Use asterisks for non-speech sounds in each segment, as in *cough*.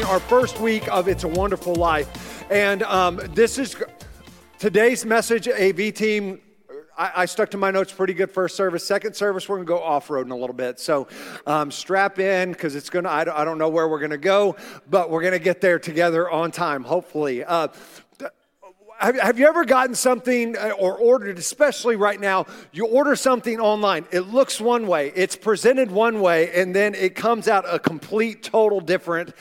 Starting our first week of It's a Wonderful Life. And um, this is today's message, AV team. I, I stuck to my notes pretty good first service. Second service, we're going to go off roading a little bit. So um, strap in because it's going to, I don't, know where we're going to go, but we're going to get there together on time, hopefully. Uh, have, have you ever gotten something uh, or ordered, especially right now, you order something online, it looks one way, it's presented one way, and then it comes out a complete, total different.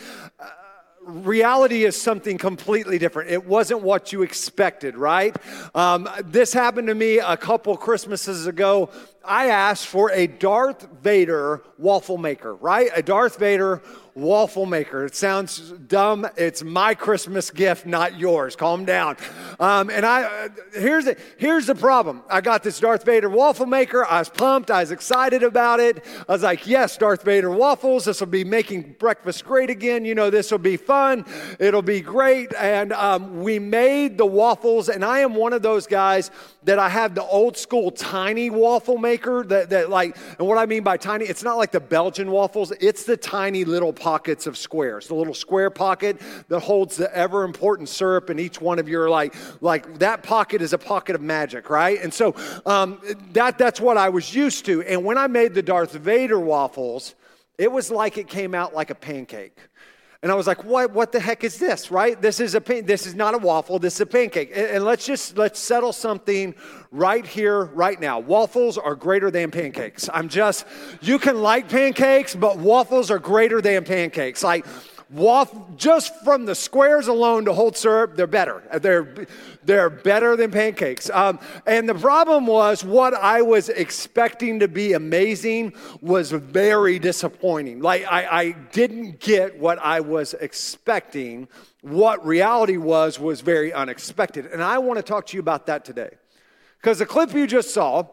Reality is something completely different. It wasn't what you expected, right? Um, this happened to me a couple Christmases ago. I asked for a Darth Vader waffle maker, right? A Darth Vader waffle maker. It sounds dumb. It's my Christmas gift, not yours. Calm down. Um, and I uh, here's the, here's the problem. I got this Darth Vader waffle maker. I was pumped. I was excited about it. I was like, yes, Darth Vader waffles. This will be making breakfast great again. You know, this will be fun. It'll be great. And um, we made the waffles. And I am one of those guys that I have the old school tiny waffle maker that, that like, and what I mean by tiny, it's not like the Belgian waffles. It's the tiny little pockets of squares, the little square pocket that holds the ever important syrup in each one of your like, like that pocket is a pocket of magic, right? And so um, that that's what I was used to. And when I made the Darth Vader waffles, it was like it came out like a pancake. And I was like, what, what the heck is this, right? This is a this is not a waffle, this is a pancake. And, and let's just let's settle something right here, right now. Waffles are greater than pancakes. I'm just, you can like pancakes, but waffles are greater than pancakes. Like just from the squares alone to hold syrup, they're better. They're, they're better than pancakes. Um, and the problem was what I was expecting to be amazing was very disappointing. Like I, I didn't get what I was expecting. What reality was, was very unexpected. And I want to talk to you about that today. Because the clip you just saw,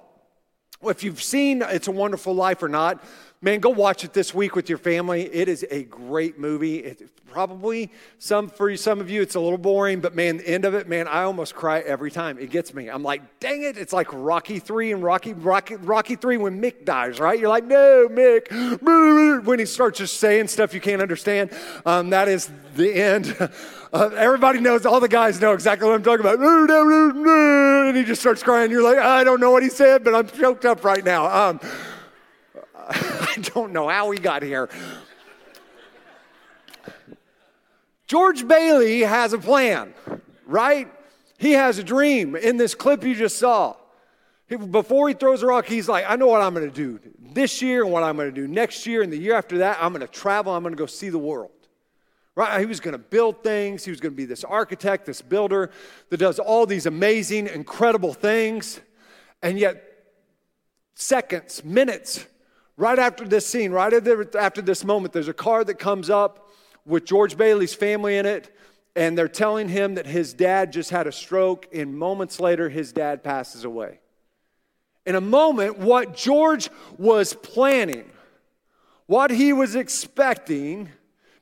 if you've seen It's a Wonderful Life or not, man, go watch it this week with your family. It is a great movie. It, probably some for some of you, it's a little boring, but man, the end of it, man, I almost cry every time. It gets me. I'm like, dang it! It's like Rocky Three and Rocky Rocky Rocky Three when Mick dies, right? You're like, no, Mick. *laughs* When he starts just saying stuff you can't understand, um, that is the end. *laughs* Uh, everybody knows, all the guys know exactly what I'm talking about. *laughs* And he just starts crying. You're like, I don't know what he said, but I'm choked up right now. Um, *laughs* I don't know how we got here. George Bailey has a plan, right? He has a dream in this clip you just saw. Before he throws a rock, he's like, I know what I'm going to do this year and what I'm going to do next year and the year after that. I'm going to travel, I'm going to go see the world. Right? He was going to build things. He was going to be this architect, this builder that does all these amazing, incredible things. And yet, seconds, minutes, right after this scene, right after this moment, there's a car that comes up with George Bailey's family in it. And they're telling him that his dad just had a stroke, and moments later, his dad passes away. In a moment, what George was planning, what he was expecting,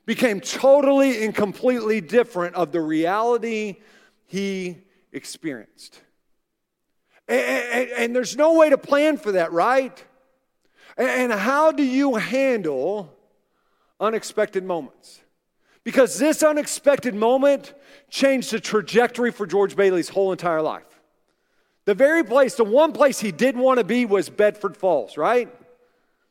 became totally and completely different of the reality he experienced. And, and, and, there's no way to plan for that, right? And, how do you handle unexpected moments? Because this unexpected moment changed the trajectory for George Bailey's whole entire life. The very place, the one place he didn't want to be was Bedford Falls, right?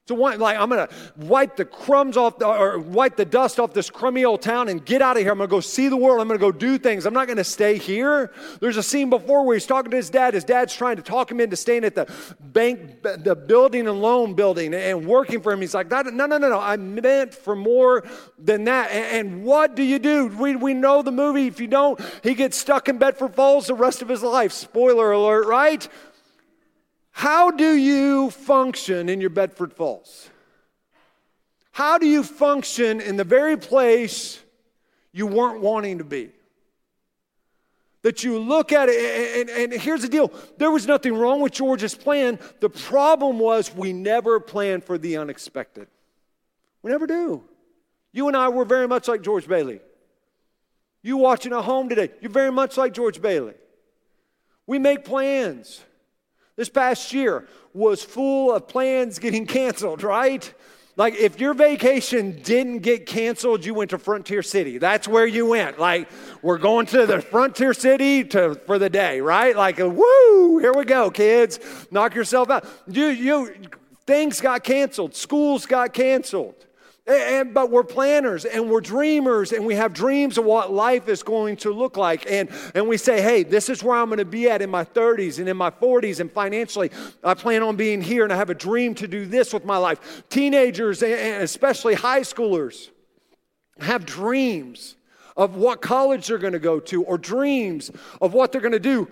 So one, like I'm gonna wipe the crumbs off the, or wipe the dust off this crummy old town and get out of here. I'm gonna go see the world. I'm gonna go do things. I'm not gonna stay here. There's a scene before where he's talking to his dad. His dad's trying to talk him into staying at the bank, the building and loan building and working for him. He's like, no, no, no, no. I meant for more than that. And, and what do you do? We, we know the movie. If you don't, he gets stuck in Bedford Falls the rest of his life. Spoiler alert, right? How do you function in your Bedford Falls? How do you function in the very place you weren't wanting to be? That you look at it, and, and, and, here's the deal there was nothing wrong with George's plan. The problem was we never plan for the unexpected. We never do. You and I were very much like George Bailey. You watching at home today, you're very much like George Bailey. We make plans. This past year was full of plans getting canceled, right? Like if your vacation didn't get canceled, you went to Frontier City. That's where you went. Like we're going to the Frontier City to for the day, right? Like woo, here we go, kids. Knock yourself out. You you things got canceled. Schools got canceled. And, but we're planners and we're dreamers and we have dreams of what life is going to look like. And, and we say, hey, this is where I'm going to be at in my 30s and in my 40s and financially. I plan on being here and I have a dream to do this with my life. Teenagers and especially high schoolers have dreams of what college they're going to go to or dreams of what they're going to do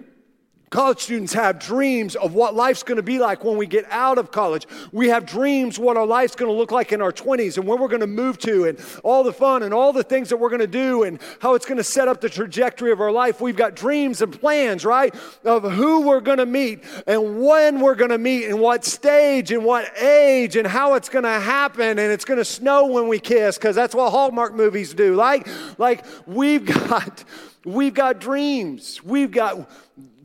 College students have dreams of what life's going to be like when we get out of college. We have dreams what our life's going to look like in our 20s and where we're going to move to and all the fun and all the things that we're going to do and how it's going to set up the trajectory of our life. We've got dreams and plans, right? Of who we're going to meet and when we're going to meet and what stage and what age and how it's going to happen and it's going to snow when we kiss because that's what Hallmark movies do. Like like we've *laughs* got we've got dreams. We've got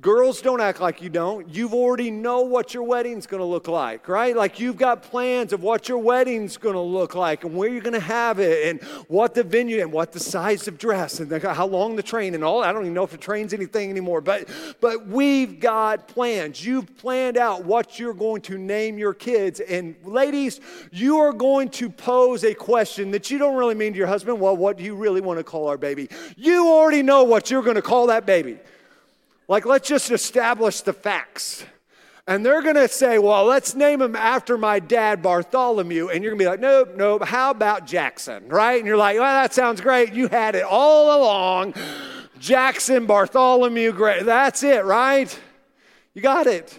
Girls, don't act like you don't. You've already know what your wedding's going to look like, right? Like you've got plans of what your wedding's going to look like and where you're going to have it and what the venue and what the size of dress and the, how long the train and all. I don't even know if the train's anything anymore, but but we've got plans. You've planned out what you're going to name your kids. And ladies, you are going to pose a question that you don't really mean to your husband. Well, what do you really want to call our baby? You already know what you're going to call that baby. Like, let's just establish the facts. And they're going to say, well, let's name him after my dad, Bartholomew. And you're going to be like, nope, nope. How about Jackson, right? And you're like, well, that sounds great. You had it all along. Jackson, Bartholomew, great. That's it, right? You got it.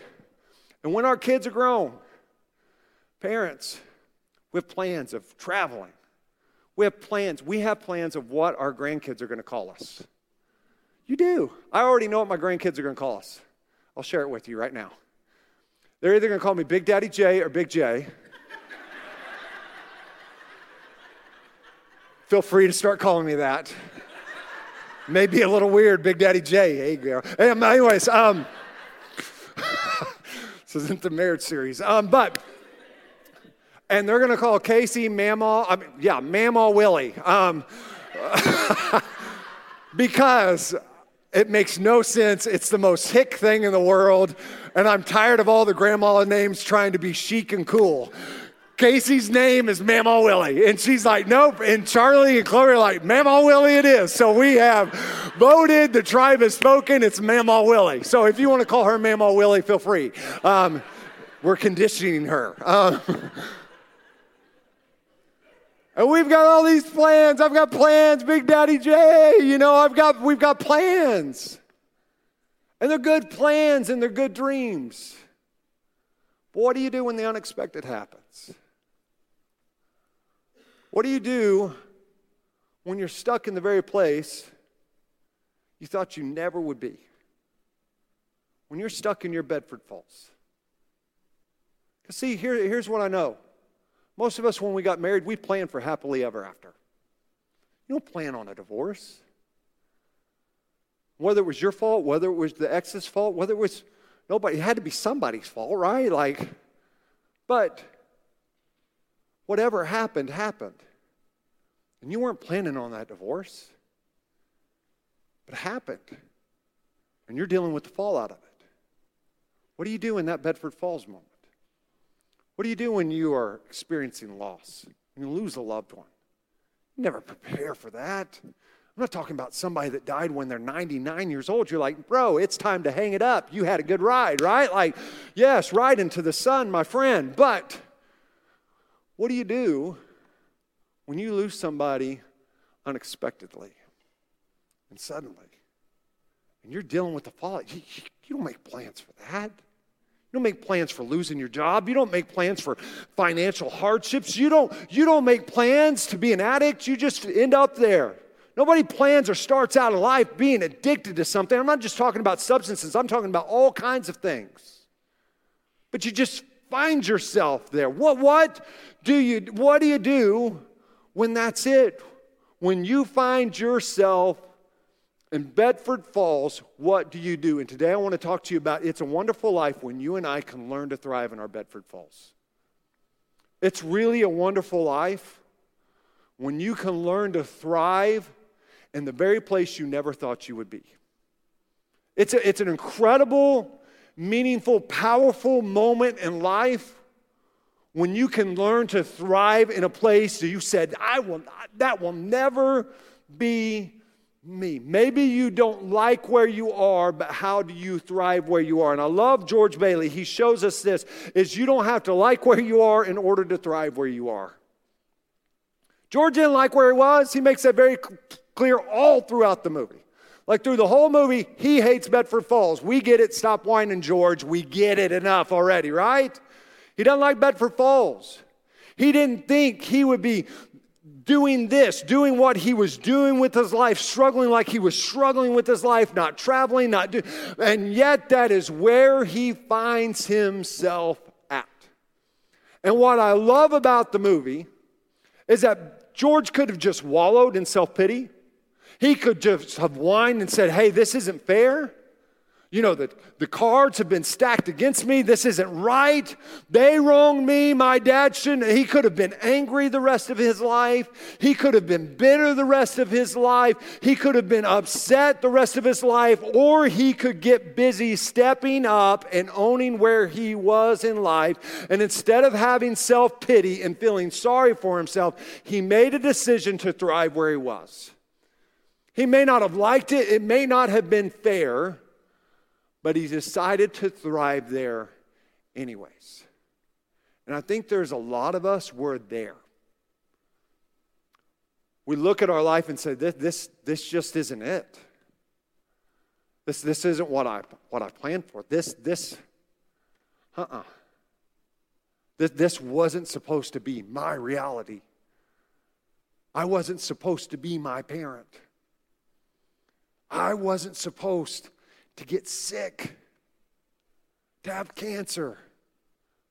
And when our kids are grown, parents, we have plans of traveling. We have plans. We have plans of what our grandkids are going to call us. You do. I already know what my grandkids are going to call us. I'll share it with you right now. They're either going to call me Big Daddy J or Big J. *laughs* Feel free to start calling me that. Maybe a little weird, Big Daddy J. Hey, girl. Um, anyways, um, *laughs* this isn't the marriage series. Um, but, and they're going to call Casey Mamaw, I mean, yeah, Mamaw Willie. Um, *laughs* because it makes no sense. It's the most hick thing in the world. And I'm tired of all the grandma names trying to be chic and cool. Casey's name is Mama Willie. And she's like, nope. And Charlie and Chloe are like, Mama Willie it is. So we have voted. The tribe has spoken. It's Mama Willie. So if you want to call her Mama Willie, feel free. Um, we're conditioning her. Um, *laughs* and we've got all these plans. I've got plans, Big Daddy J. You know, I've got, we've got plans. And they're good plans and they're good dreams. But what do you do when the unexpected happens? What do you do when you're stuck in the very place you thought you never would be? When you're stuck in your Bedford Falls? See, here, here's what I know most of us, when we got married, we planned for happily ever after. You don't plan on a divorce. Whether it was your fault, whether it was the ex's fault, whether it was nobody, it had to be somebody's fault, right? Like, but whatever happened, happened. And you weren't planning on that divorce, but it happened. And you're dealing with the fallout of it. What do you do in that Bedford Falls moment? What do you do when you are experiencing loss? You lose a loved one? You never prepare for that. I'm not talking about somebody that died when they're 99 years old. You're like, bro, it's time to hang it up. You had a good ride, right? Like, yes, ride into the sun, my friend. But what do you do when you lose somebody unexpectedly and suddenly? And you're dealing with the fallout. You, you don't make plans for that. You don't make plans for losing your job. You don't make plans for financial hardships. You don't, you don't make plans to be an addict. You just end up there. Nobody plans or starts out in life being addicted to something. I'm not just talking about substances, I'm talking about all kinds of things. But you just find yourself there. What, what, do, you, what do you do when that's it? When you find yourself in Bedford Falls, what do you do? And today I want to talk to you about it's a wonderful life when you and I can learn to thrive in our Bedford Falls. It's really a wonderful life when you can learn to thrive in the very place you never thought you would be. It's, a, it's an incredible, meaningful, powerful moment in life when you can learn to thrive in a place that you said, I will that will never be me. Maybe you don't like where you are, but how do you thrive where you are? And I love George Bailey. He shows us this is you don't have to like where you are in order to thrive where you are. George didn't like where he was. He makes that very clear all throughout the movie. Like through the whole movie, he hates Bedford Falls. We get it. Stop whining, George. We get it enough already, right? He doesn't like Bedford Falls. He didn't think he would be doing this, doing what he was doing with his life, struggling like he was struggling with his life, not traveling, not do, and yet that is where he finds himself at. And what I love about the movie is that George could have just wallowed in self pity. He could just have whined and said, Hey, this isn't fair. You know, the, the cards have been stacked against me. This isn't right. They wronged me. My dad shouldn't. He could have been angry the rest of his life. He could have been bitter the rest of his life. He could have been upset the rest of his life. Or he could get busy stepping up and owning where he was in life. And instead of having self pity and feeling sorry for himself, he made a decision to thrive where he was. He may not have liked it, it may not have been fair, but he decided to thrive there anyways. And I think there's a lot of us, we're there. We look at our life and say, this, this, this just isn't it. This, this isn't what I, what I planned for. This, this, uh-uh. This, this wasn't supposed to be my reality. I wasn't supposed to be my parent. I wasn't supposed to get sick, to have cancer,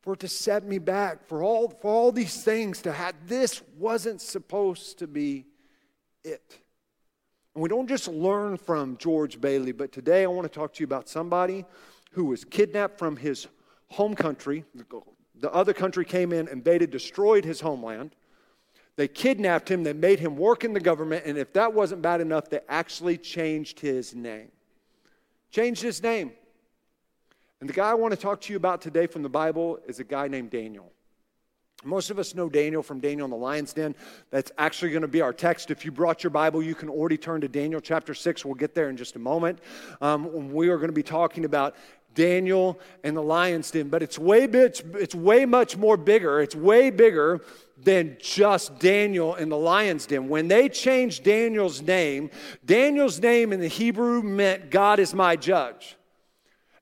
for it to set me back, for all, for all these things to have. This wasn't supposed to be it. And we don't just learn from George Bailey, but today I want to talk to you about somebody who was kidnapped from his home country. The other country came in, invaded, destroyed his homeland. They kidnapped him, they made him work in the government, and if that wasn't bad enough, they actually changed his name. Changed his name. And the guy I want to talk to you about today from the Bible is a guy named Daniel. Most of us know Daniel from Daniel in the Lion's Den. That's actually going to be our text. If you brought your Bible, you can already turn to Daniel chapter 6. We'll get there in just a moment. Um, we are going to be talking about Daniel and the lion's den, but it's way, it's, it's way much more bigger. It's way bigger than just Daniel and the lion's den. When they changed Daniel's name, Daniel's name in the Hebrew meant God is my judge.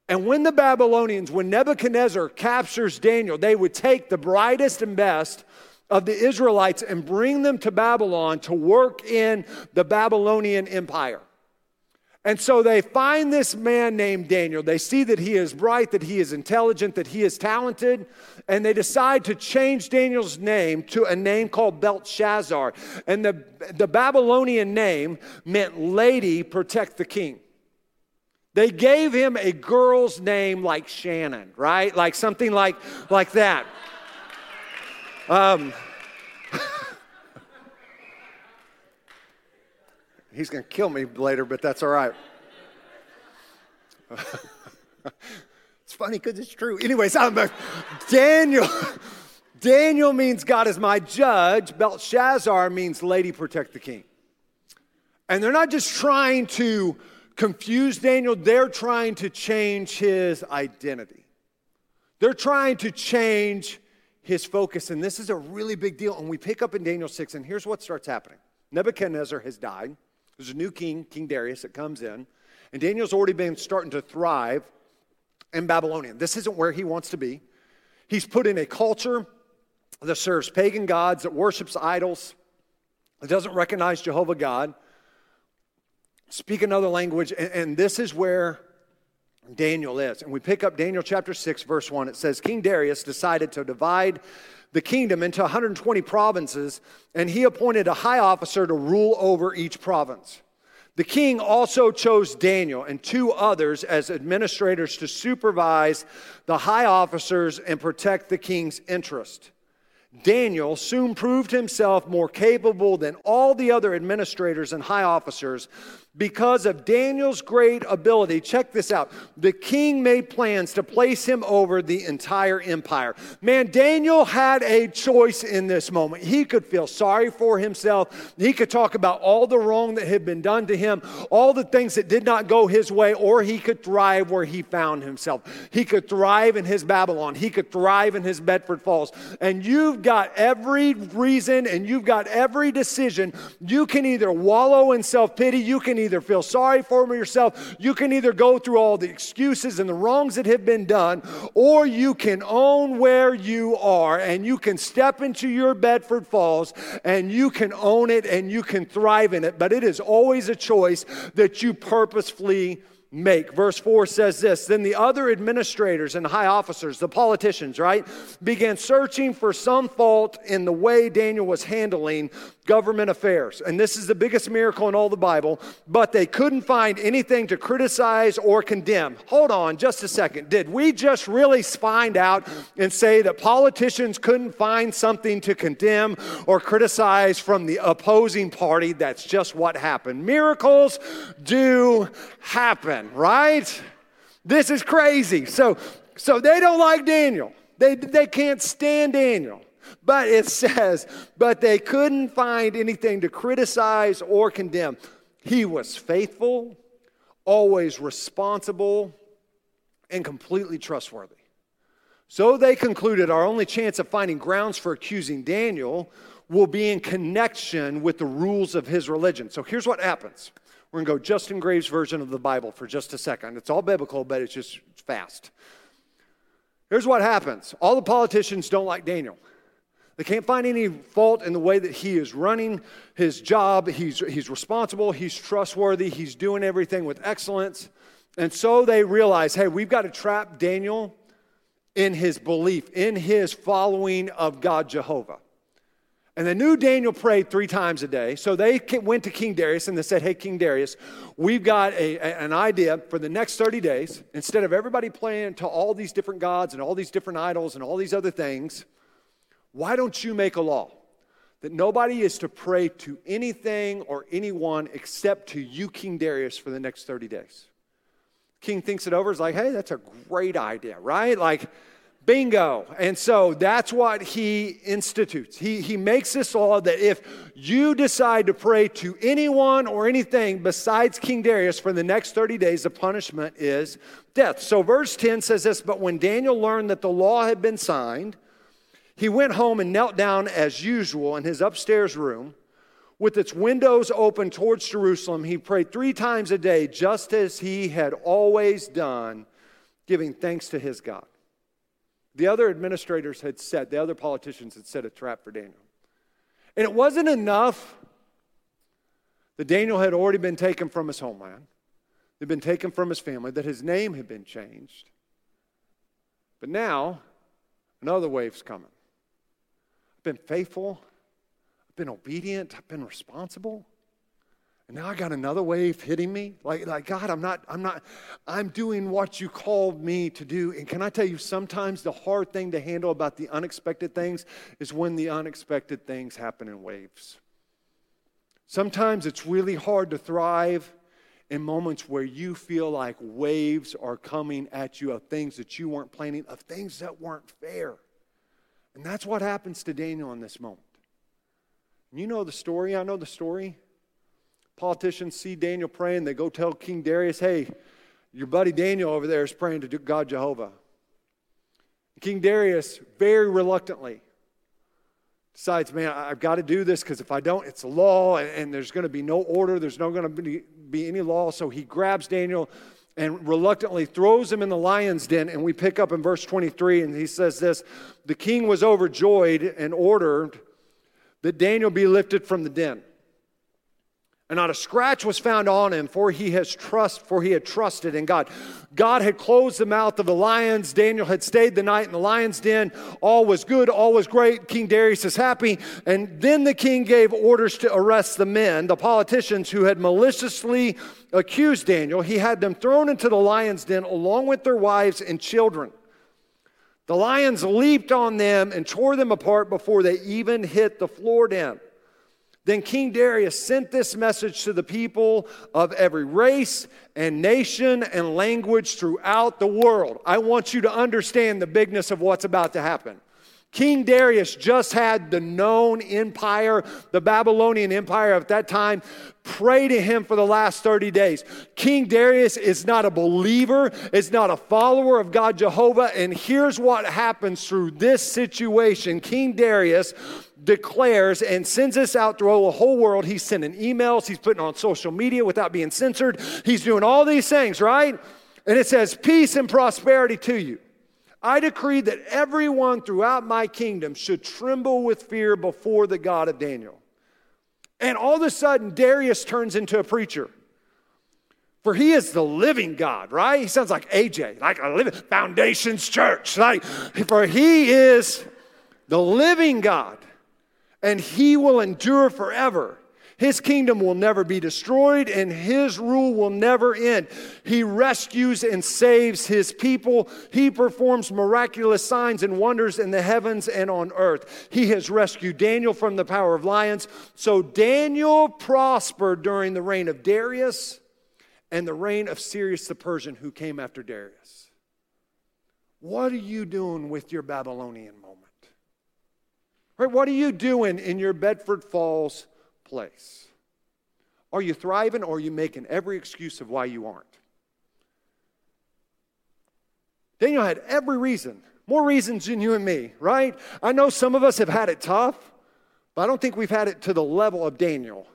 And when the Babylonians, when Nebuchadnezzar captures Daniel, they would take the brightest and best of the Israelites and bring them to Babylon to work in the Babylonian Empire. And so they find this man named Daniel. They see that he is bright, that he is intelligent, that he is talented, and they decide to change Daniel's name to a name called Belteshazzar. And the, the Babylonian name meant lady, protect the king. They gave him a girl's name like Shannon, right? Like something like, like that. Um, He's going to kill me later, but that's all right. *laughs* it's funny because it's true. Anyways, I'm a, Daniel. *laughs* Daniel means God is my judge. Belshazzar means lady protect the king. And they're not just trying to confuse Daniel, they're trying to change his identity. They're trying to change his focus. And this is a really big deal. And we pick up in Daniel 6, and here's what starts happening Nebuchadnezzar has died. There's a new king, King Darius, that comes in. And Daniel's already been starting to thrive in Babylonian. This isn't where he wants to be. He's put in a culture that serves pagan gods, that worships idols, that doesn't recognize Jehovah God, speak another language, and, and this is where Daniel is. And we pick up Daniel chapter 6, verse 1. It says, King Darius decided to divide the kingdom into 120 provinces, and he appointed a high officer to rule over each province. The king also chose Daniel and two others as administrators to supervise the high officers and protect the king's interest. Daniel soon proved himself more capable than all the other administrators and high officers because of Daniel's great ability, check this out. The king made plans to place him over the entire empire. Man, Daniel had a choice in this moment. He could feel sorry for himself. He could talk about all the wrong that had been done to him, all the things that did not go his way, or he could thrive where he found himself. He could thrive in his Babylon. He could thrive in his Bedford Falls. And you've got every reason and you've got every decision. You can either wallow in self pity, you can either feel sorry for yourself, you can either go through all the excuses and the wrongs that have been done, or you can own where you are and you can step into your Bedford Falls and you can own it and you can thrive in it. But it is always a choice that you purposefully make. Verse 4 says this Then the other administrators and high officers, the politicians, right, began searching for some fault in the way Daniel was handling government affairs. And this is the biggest miracle in all the Bible, but they couldn't find anything to criticize or condemn. Hold on just a second. Did we just really find out and say that politicians couldn't find something to condemn or criticize from the opposing party? That's just what happened. Miracles do happen, right? This is crazy. So, so they don't like Daniel. They, they can't stand Daniel. But it says, but they couldn't find anything to criticize or condemn. He was faithful, always responsible, and completely trustworthy. So they concluded our only chance of finding grounds for accusing Daniel will be in connection with the rules of his religion. So here's what happens. We're going to go Justin Graves' version of the Bible for just a second. It's all biblical, but it's just fast. Here's what happens all the politicians don't like Daniel. They can't find any fault in the way that he is running his job. He's, he's responsible, he's trustworthy, he's doing everything with excellence. And so they realize hey, we've got to trap Daniel in his belief, in his following of God Jehovah. And they knew Daniel prayed three times a day. So they went to King Darius and they said, Hey, King Darius, we've got a, a, an idea for the next 30 days. Instead of everybody praying to all these different gods and all these different idols and all these other things, why don't you make a law that nobody is to pray to anything or anyone except to you, King Darius, for the next 30 days? King thinks it over, is like, hey, that's a great idea, right? Like, bingo. And so that's what he institutes. He, he makes this law that if you decide to pray to anyone or anything besides King Darius for the next 30 days, the punishment is death. So verse 10 says this But when Daniel learned that the law had been signed, he went home and knelt down as usual in his upstairs room. With its windows open towards Jerusalem, he prayed three times a day, just as he had always done, giving thanks to his God. The other administrators had set, the other politicians had set a trap for Daniel. And it wasn't enough that Daniel had already been taken from his homeland, had been taken from his family, that his name had been changed. But now, another wave's coming I've been faithful, I've been obedient, I've been responsible. And now I got another wave hitting me. Like, like God, I'm not, I'm not, I'm doing what you called me to do. And can I tell you, sometimes the hard thing to handle about the unexpected things is when the unexpected things happen in waves. Sometimes it's really hard to thrive in moments where you feel like waves are coming at you of things that you weren't planning, of things that weren't fair. And that's what happens to Daniel in this moment. You know the story. I know the story. Politicians see Daniel praying. They go tell King Darius, hey, your buddy Daniel over there is praying to God Jehovah. King Darius, very reluctantly, decides, man, I've got to do this because if I don't, it's a law and, there's going to be no order. There's not going to be any law. So he grabs Daniel and reluctantly throws him in the lion's den. And we pick up in verse 23, and he says this The king was overjoyed and ordered that Daniel be lifted from the den. And not a scratch was found on him, for he has trust, for he had trusted in God. God had closed the mouth of the lions. Daniel had stayed the night in the lion's den. All was good, all was great. King Darius is happy. And then the king gave orders to arrest the men, the politicians who had maliciously accused Daniel. He had them thrown into the lion's den along with their wives and children. The lions leaped on them and tore them apart before they even hit the floor den. Then King Darius sent this message to the people of every race and nation and language throughout the world. I want you to understand the bigness of what's about to happen. King Darius just had the known empire, the Babylonian empire at that time, pray to him for the last 30 days. King Darius is not a believer, is not a follower of God Jehovah. And here's what happens through this situation King Darius declares and sends this out through the whole world. He's sending emails, he's putting on social media without being censored, he's doing all these things, right? And it says, Peace and prosperity to you. I decree that everyone throughout my kingdom should tremble with fear before the God of Daniel. And all of a sudden, Darius turns into a preacher. For he is the living God, right? He sounds like AJ, like a living foundations church. Like, for he is the living God, and he will endure forever. His kingdom will never be destroyed and his rule will never end. He rescues and saves his people. He performs miraculous signs and wonders in the heavens and on earth. He has rescued Daniel from the power of lions. So Daniel prospered during the reign of Darius and the reign of Cyrus the Persian, who came after Darius. What are you doing with your Babylonian moment? Right, what are you doing in your Bedford Falls place? Are you thriving or are you making every excuse of why you aren't? Daniel had every reason, more reasons than you and me, right? I know some of us have had it tough, but I don't think we've had it to the level of Daniel.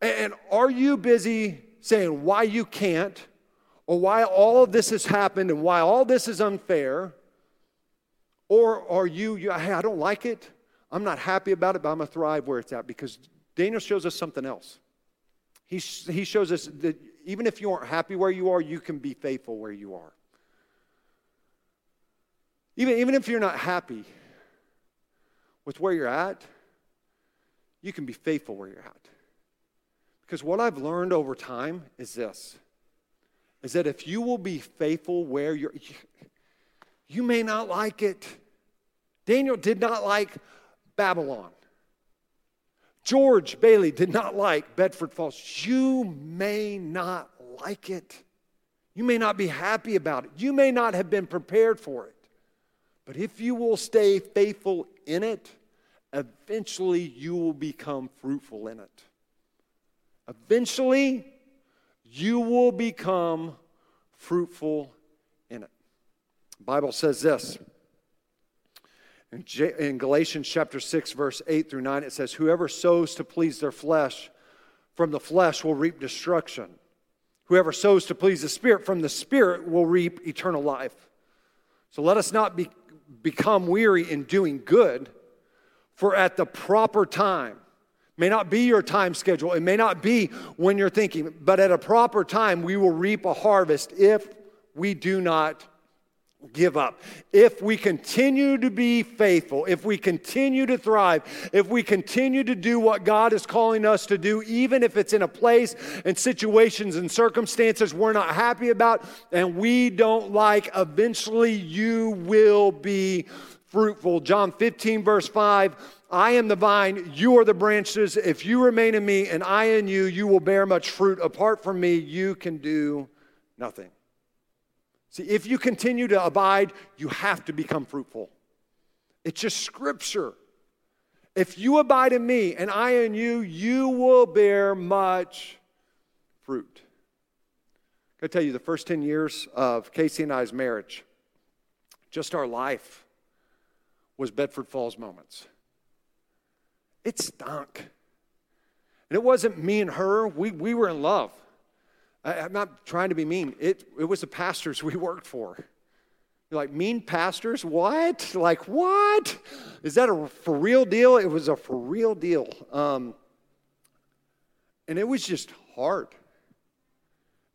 And are you busy saying why you can't, or why all of this has happened and why all this is unfair? Or are you, hey, I don't like it, I'm not happy about it, but I'm going to thrive where it's at because Daniel shows us something else. He, he shows us that even if you aren't happy where you are, you can be faithful where you are. Even, even if you're not happy with where you're at, you can be faithful where you're at. Because what I've learned over time is this is that if you will be faithful where you're, you may not like it. Daniel did not like Babylon. George Bailey did not like Bedford Falls. You may not like it. You may not be happy about it. You may not have been prepared for it. But if you will stay faithful in it, eventually you will become fruitful in it. Eventually, you will become fruitful in it. The Bible says this in Galatians chapter 6, verse 8 through 9, it says, Whoever sows to please their flesh from the flesh will reap destruction. Whoever sows to please the Spirit from the Spirit will reap eternal life. So let us not be, become weary in doing good, for at the proper time, may not be your time schedule, it may not be when you're thinking, but at a proper time, we will reap a harvest if we do not give up. If we continue to be faithful, if we continue to thrive, if we continue to do what God is calling us to do, even if it's in a place and situations and circumstances we're not happy about and we don't like, eventually you will be fruitful. John 15, verse 5 I am the vine, you are the branches. If you remain in me and I in you, you will bear much fruit. Apart from me, you can do nothing. See, if you continue to abide, you have to become fruitful. It's just scripture. If you abide in me and I in you, you will bear much fruit. I tell you, the first 10 years of Casey and I's marriage, just our life was Bedford Falls moments. It stunk. And it wasn't me and her, we, we were in love. I, am not trying to be mean. It, it was the pastors we worked for. You're like, mean pastors? What? *laughs* Like, what? Is that a for real deal? It was a for real deal. Um, and it was just hard.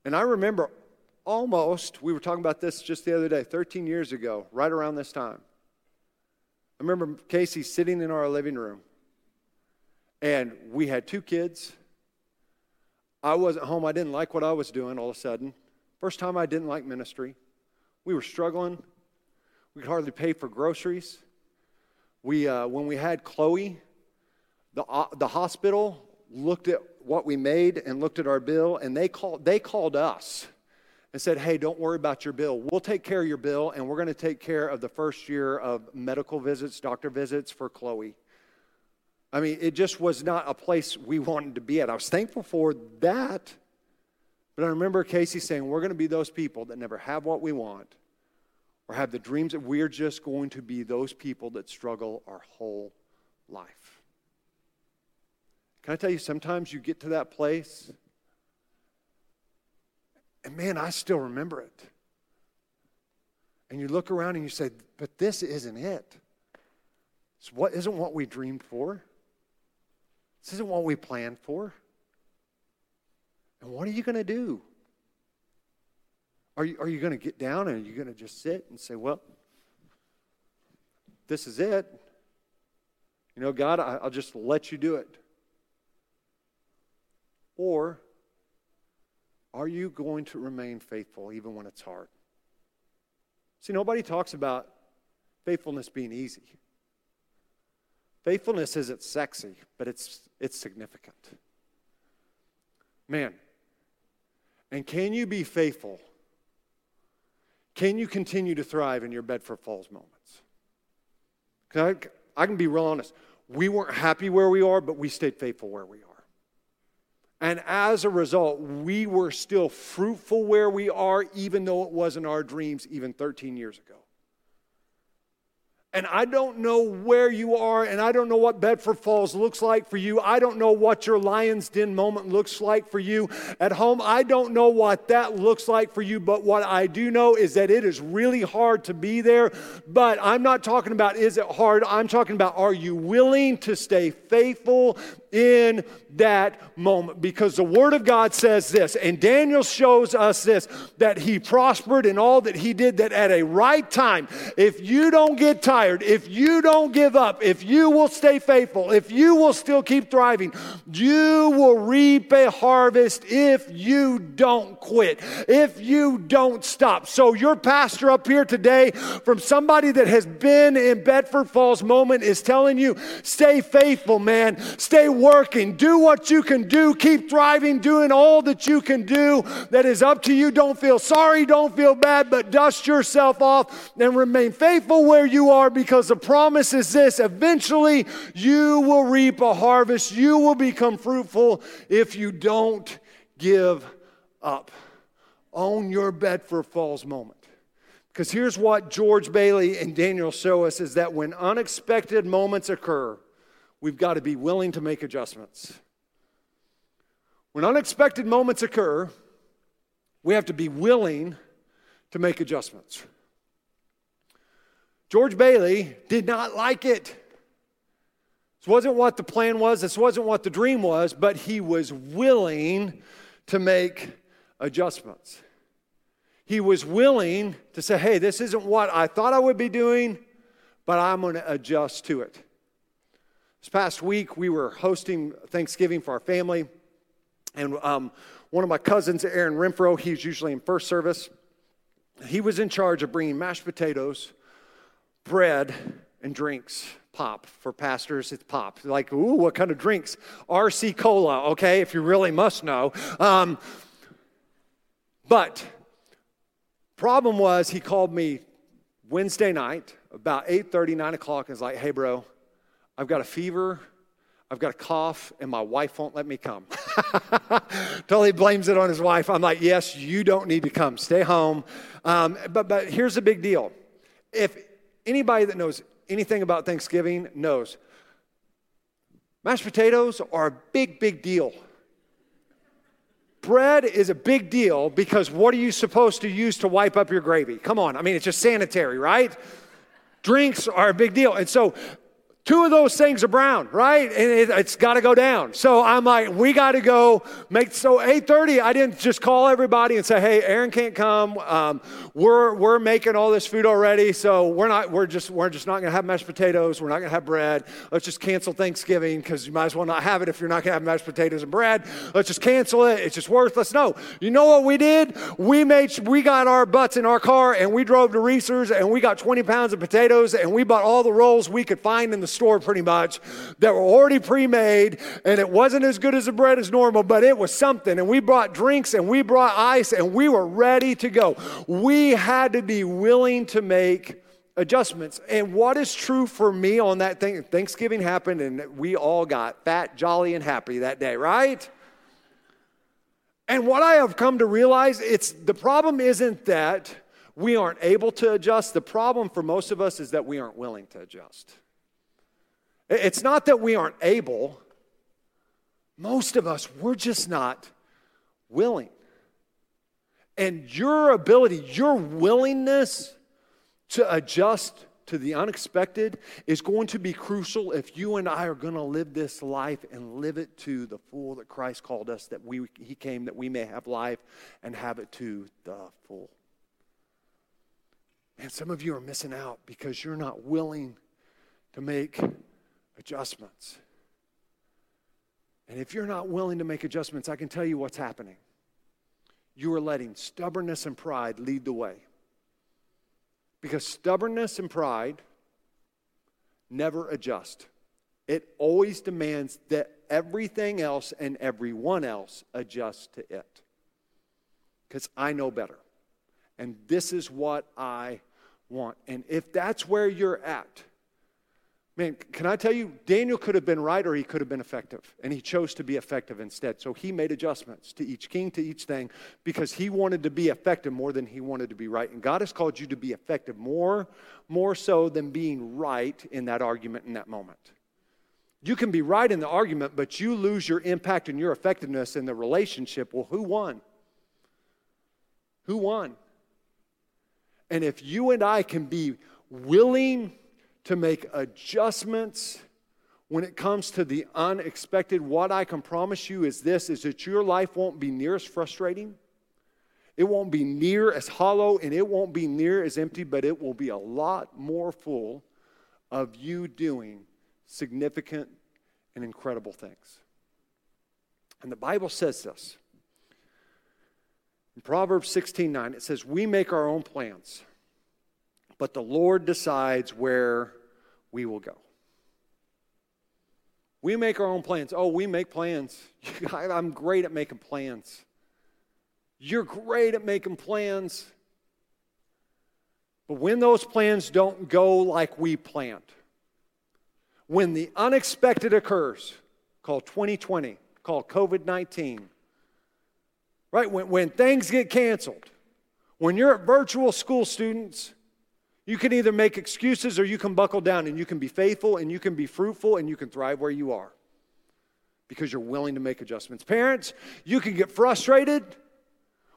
And I remember almost, we were talking about this just the other day, 13 years ago, right around this time. I remember Casey sitting in our living room, and we had two kids. I wasn't home. I didn't like what I was doing all of a sudden. First time I didn't like ministry. We were struggling. We could hardly pay for groceries. We, uh, when we had Chloe, the, uh, the hospital looked at what we made and looked at our bill, and they called, they called us and said, Hey, don't worry about your bill. We'll take care of your bill, and we're going to take care of the first year of medical visits, doctor visits for Chloe. I mean, it just was not a place we wanted to be at. I was thankful for that. But I remember Casey saying, We're going to be those people that never have what we want or have the dreams that we're just going to be those people that struggle our whole life. Can I tell you, sometimes you get to that place, and man, I still remember it. And you look around and you say, But this isn't it. It's what isn't what we dreamed for. This isn't what we planned for. And what are you going to do? Are you, are you going to get down and are you going to just sit and say, well, this is it? You know, God, I, I'll just let you do it. Or are you going to remain faithful even when it's hard? See, nobody talks about faithfulness being easy. Faithfulness isn't sexy, but it's, it's significant. Man, and can you be faithful? Can you continue to thrive in your Bedford Falls moments? I, I can be real honest. We weren't happy where we are, but we stayed faithful where we are. And as a result, we were still fruitful where we are, even though it wasn't our dreams even 13 years ago. And I don't know where you are, and I don't know what Bedford Falls looks like for you. I don't know what your Lion's Den moment looks like for you at home. I don't know what that looks like for you, but what I do know is that it is really hard to be there. But I'm not talking about is it hard, I'm talking about are you willing to stay faithful in that moment because the Word of God says this, and Daniel shows us this that he prospered in all that he did, that at a right time, if you don't get tired, if you don't give up, if you will stay faithful, if you will still keep thriving, you will reap a harvest if you don't quit, if you don't stop. So, your pastor up here today, from somebody that has been in Bedford Falls moment, is telling you stay faithful, man. Stay working. Do what you can do. Keep thriving, doing all that you can do that is up to you. Don't feel sorry, don't feel bad, but dust yourself off and remain faithful where you are because the promise is this eventually you will reap a harvest. You will become fruitful if you don't give up. Own your bed Bedford Falls moment. Because here's what George Bailey and Daniel show us is that when unexpected moments occur, we've got to be willing to make adjustments. When unexpected moments occur, we have to be willing to make adjustments. George Bailey did not like it. This wasn't what the plan was, this wasn't what the dream was, but he was willing to make adjustments. He was willing to say, hey, this isn't what I thought I would be doing, but I'm going to adjust to it. This past week, we were hosting Thanksgiving for our family, and um, one of my cousins, Aaron Renfro, he's usually in first service. He was in charge of bringing mashed potatoes, bread, and drinks. Pop. For pastors, it's pop. Like, ooh, what kind of drinks? RC Cola, okay, if you really must know. Um, but problem was, he called me Wednesday night about 8:30, 9 o'clock, and was like, hey, bro, I've got a fever, I've got a cough, and my wife won't let me come. *laughs* totally blames it on his wife. I'm like, yes, you don't need to come. Stay home. Um, but, but here's the big deal. If anybody that knows anything about Thanksgiving knows mashed potatoes are a big, big deal. Bread is a big deal because what are you supposed to use to wipe up your gravy? Come on, I mean, it's just sanitary, right? Drinks are a big deal. And so Two of those things are brown, right? And it, has got to go down. So I'm like, we got to go make. So 8:30, I didn't just call everybody and say, hey, Aaron can't come. Um, we're we're making all this food already, so we're not. We're just we're just not going to have mashed potatoes. We're not going to have bread. Let's just cancel Thanksgiving because you might as well not have it if you're not going to have mashed potatoes and bread. Let's just cancel it. It's just worthless. No, you know what we did? We made we got our butts in our car and we drove to Reasor's and we got 20 pounds of potatoes and we bought all the rolls we could find in the store pretty much that were already pre-made and it wasn't as good as the bread as normal but it was something. And we brought drinks and we brought ice and we were ready to go. We had to be willing to make adjustments. And what is true for me on that thing thanksgiving happened and we all got fat jolly and happy that day right? And what i have come to realize it's the problem isn't that we aren't able to adjust. The problem for most of us is that we aren't willing to adjust it's not that we aren't able, most of us, we're just not willing. And your ability, your willingness to adjust to the unexpected is going to be crucial if you and I are going to live this life and live it to the full that Christ called us that we he came that we may have life and have it to the full. And some of you are missing out because you're not willing to make adjustments. And if you're not willing to make adjustments, I can tell you what's happening. You are letting stubbornness and pride lead the way. Because stubbornness and pride never adjust. It always demands that everything else and everyone else adjust to it. Because I know better. And this is what I want. And if that's where you're at, Man, can I tell you, Daniel could have been right or he could have been effective, and he chose to be effective instead. So he made adjustments to each king, to each thing, because he wanted to be effective more than he wanted to be right. And God has called you to be effective more, more so than being right in that argument in that moment. You can be right in the argument, but you lose your impact and your effectiveness in the relationship. Well, who won? Who won? And if you and I can be willing, to make adjustments when it comes to the unexpected. What i can promise you is this is that your life won't be near as frustrating. It won't be near as hollow and it won't be near as empty but it will be a lot more full of you doing significant and incredible things. And the bible says this. In proverbs 16 9 it says we make our own plans but the lord decides where we will go. We make our own plans. Oh, we make plans. *laughs* I'm great at making plans. You're great at making plans. But when those plans don't go like we planned, when the unexpected occurs, called 2020, called COVID 19, right? When, when things get canceled, when you're at virtual school students, you can either make excuses or you can buckle down and you can be faithful and you can be fruitful and you can thrive where you are because you're willing to make adjustments. Parents, you can get frustrated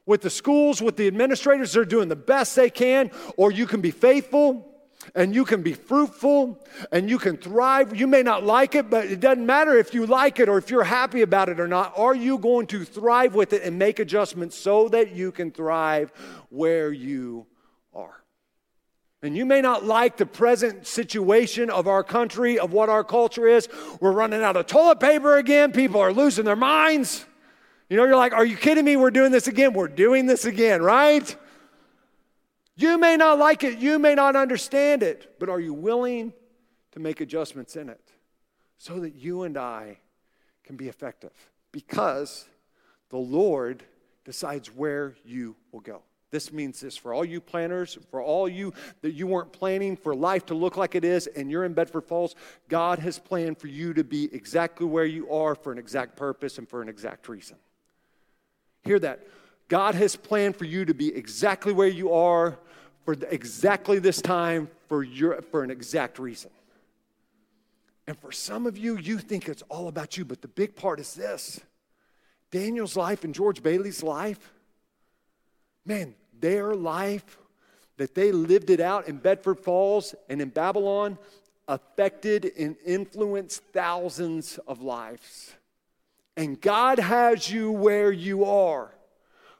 with the schools, with the administrators. They're doing the best they can, or you can be faithful and you can be fruitful and you can thrive. You may not like it, but it doesn't matter if you like it or if you're happy about it or not. Are you going to thrive with it and make adjustments so that you can thrive where you are? And you may not like the present situation of our country, of what our culture is. We're running out of toilet paper again. People are losing their minds. You know, you're like, are you kidding me? We're doing this again. We're doing this again, right? You may not like it. You may not understand it. But are you willing to make adjustments in it so that you and I can be effective because the Lord decides where you will go. This means this for all you planners, for all you that you weren't planning for life to look like it is, and you're in Bedford Falls, God has planned for you to be exactly where you are for an exact purpose and for an exact reason. Hear that. God has planned for you to be exactly where you are for exactly this time for, your, for an exact reason. And for some of you, you think it's all about you, but the big part is this Daniel's life and George Bailey's life, man, their life that they lived it out in Bedford Falls and in Babylon affected and influenced thousands of lives. And God has you where you are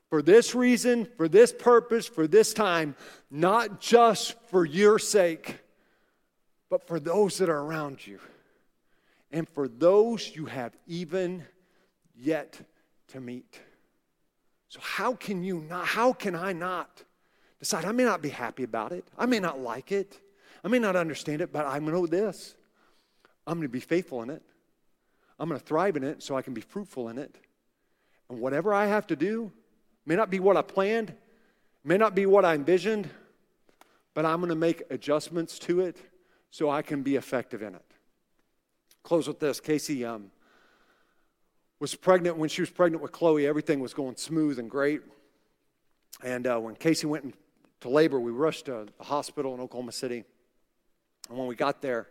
for this reason, for this purpose, for this time, not just for your sake, but for those that are around you and for those you have even yet to meet. So, how can you not, how can I not decide? I may not be happy about it, I may not like it, I may not understand it, but I know this I'm going to be faithful in it. I'm going to thrive in it so I can be fruitful in it. And whatever I have to do, may not be what I planned, may not be what I envisioned, but I'm going to make adjustments to it so I can be effective in it. Close with this. Casey um, was pregnant. When she was pregnant with Chloe, everything was going smooth and great. And uh, when Casey went to labor, we rushed to the hospital in Oklahoma City. And when we got there,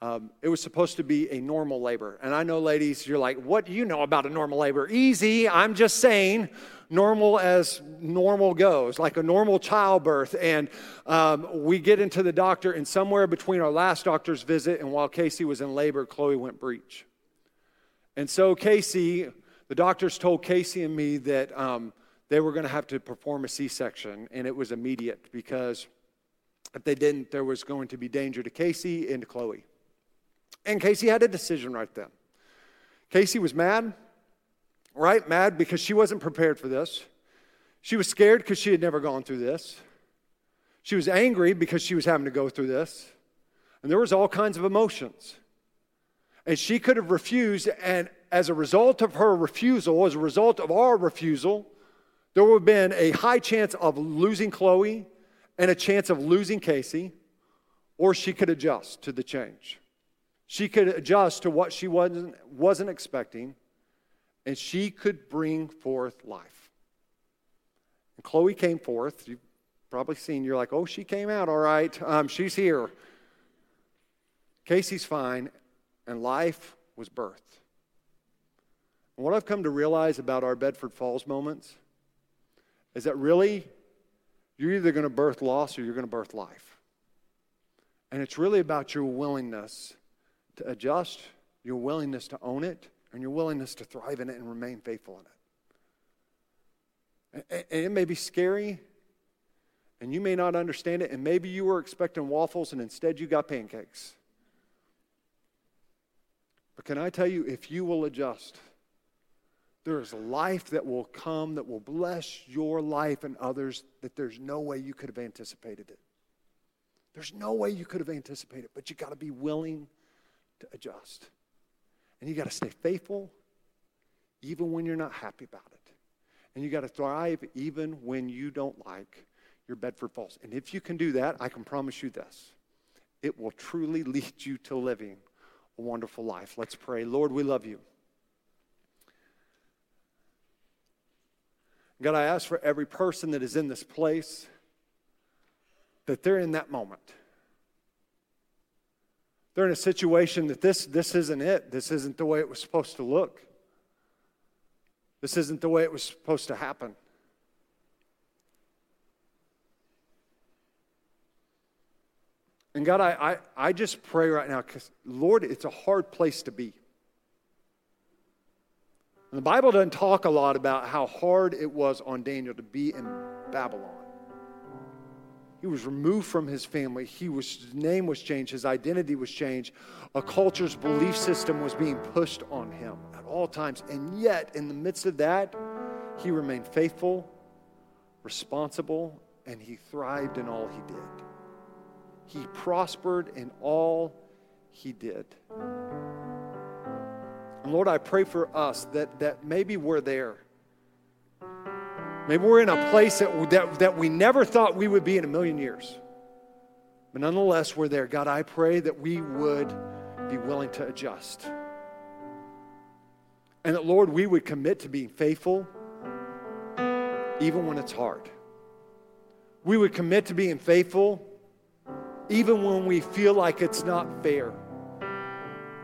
um, it was supposed to be a normal labor. And I know, ladies, you're like, what do you know about a normal labor? Easy. I'm just saying, normal as normal goes, like a normal childbirth. And um, we get into the doctor, and somewhere between our last doctor's visit and while Casey was in labor, Chloe went breech. And so, Casey, the doctors told Casey and me that um, they were going to have to perform a C section, and it was immediate because if they didn't, there was going to be danger to Casey and to Chloe. And Casey had a decision right then. Casey was mad, right? Mad because she wasn't prepared for this. She was scared because she had never gone through this. She was angry because she was having to go through this. And there was all kinds of emotions. And she could have refused, and as a result of her refusal, as a result of our refusal, there would have been a high chance of losing Chloe and a chance of losing Casey, or she could adjust to the change. She could adjust to what she wasn't, wasn't expecting, and she could bring forth life. And Chloe came forth. You've probably seen, you're like, oh, she came out all right. Um, she's here. Casey's fine, and life was birthed. And what I've come to realize about our Bedford Falls moments is that really, you're either going to birth loss or you're going to birth life. And it's really about your willingness to adjust, your willingness to own it, and your willingness to thrive in it and remain faithful in it. And it may be scary, and you may not understand it, and maybe you were expecting waffles and instead you got pancakes. But can I tell you, if you will adjust, there is life that will come that will bless your life and others that there's no way you could have anticipated it. There's no way you could have anticipated it, but you got to be willing to adjust. And you got to stay faithful even when you're not happy about it. And you got to thrive even when you don't like your Bedford Falls. And if you can do that, I can promise you this it will truly *laughs* lead you to living a wonderful life. Let's pray. Lord, we love you. God, I ask for every person that is in this place that they're in that moment they're in a situation that this, this isn't it. This isn't the way it was supposed to look. This isn't the way it was supposed to happen. And God, I, I, I just pray right now because, Lord, it's a hard place to be. And the Bible doesn't talk a lot about how hard it was on Daniel to be in Babylon. He was removed from his family. He was, his name was changed. His identity was changed. A culture's belief system was being pushed on him at all times. And yet, in the midst of that, he remained faithful, responsible, and he thrived in all he did. He prospered in all he did. Lord, I pray for us that, that maybe we're there. Maybe we're in a place that, that, that we never thought we would be in a million years. But nonetheless, we're there. God, I pray that we would be willing to adjust. And that, Lord, we would commit to being faithful even when it's hard. We would commit to being faithful even when we feel like it's not fair.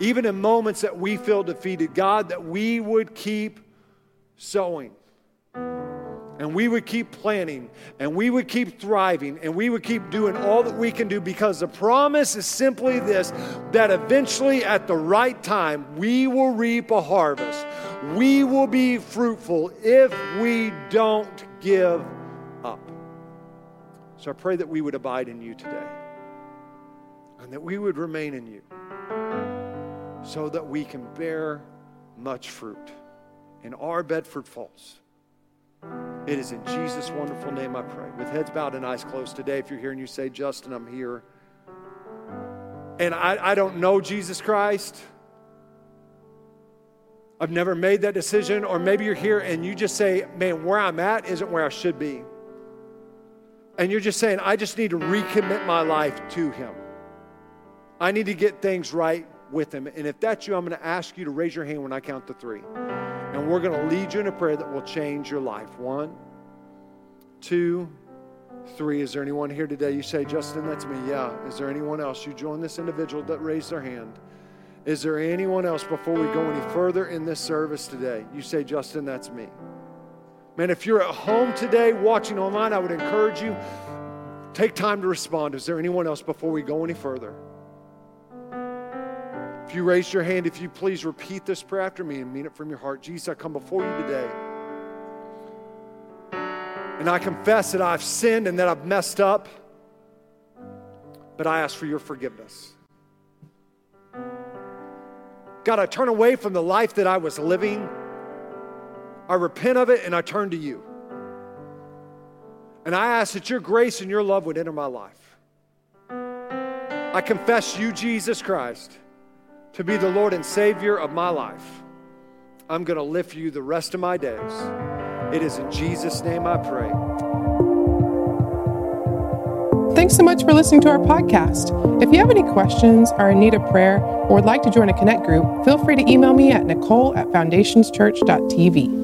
Even in moments that we feel defeated, God, that we would keep sowing and we would keep planning and we would keep thriving and we would keep doing all that we can do because the promise is simply this that eventually at the right time we will reap a harvest. We will be fruitful if we don't give up. So I pray that we would abide in you today and that we would remain in you so that we can bear much fruit in our Bedford Falls. It is in Jesus' wonderful name I pray. With heads bowed and eyes closed today, if you're here and you say, Justin, I'm here, and I, I don't know Jesus Christ, I've never made that decision, or maybe you're here and you just say, man, where I'm at isn't where I should be. And you're just saying, I just need to recommit my life to Him. I need to get things right with Him. And if that's you, I'm going to ask you to raise your hand when I count to three. And we're going to lead you in a prayer that will change your life. One, two, three. Is there anyone here today? You say, Justin, that's me. Yeah. Is there anyone else? You join this individual that raised their hand. Is there anyone else before we go any further in this service today? You say, Justin, that's me. Man, if you're at home today watching online, I would encourage you take time to respond. Is there anyone else before we go any further? If you raise your hand, if you please repeat this prayer after me and mean it from your heart. Jesus, I come before you today. And I confess that I've sinned and that I've messed up, but I ask for your forgiveness. God, I turn away from the life that I was living. I repent of it and I turn to you. And I ask that your grace and your love would enter my life. I confess you, Jesus Christ to be the Lord and Savior of my life. I'm going to for you the rest of my days. It is in Jesus' name I pray. Thanks so much for listening to our podcast. If you have any questions, are in need of prayer, or would like to join a Connect group, feel free to email me at nicole at foundationschurch.tv.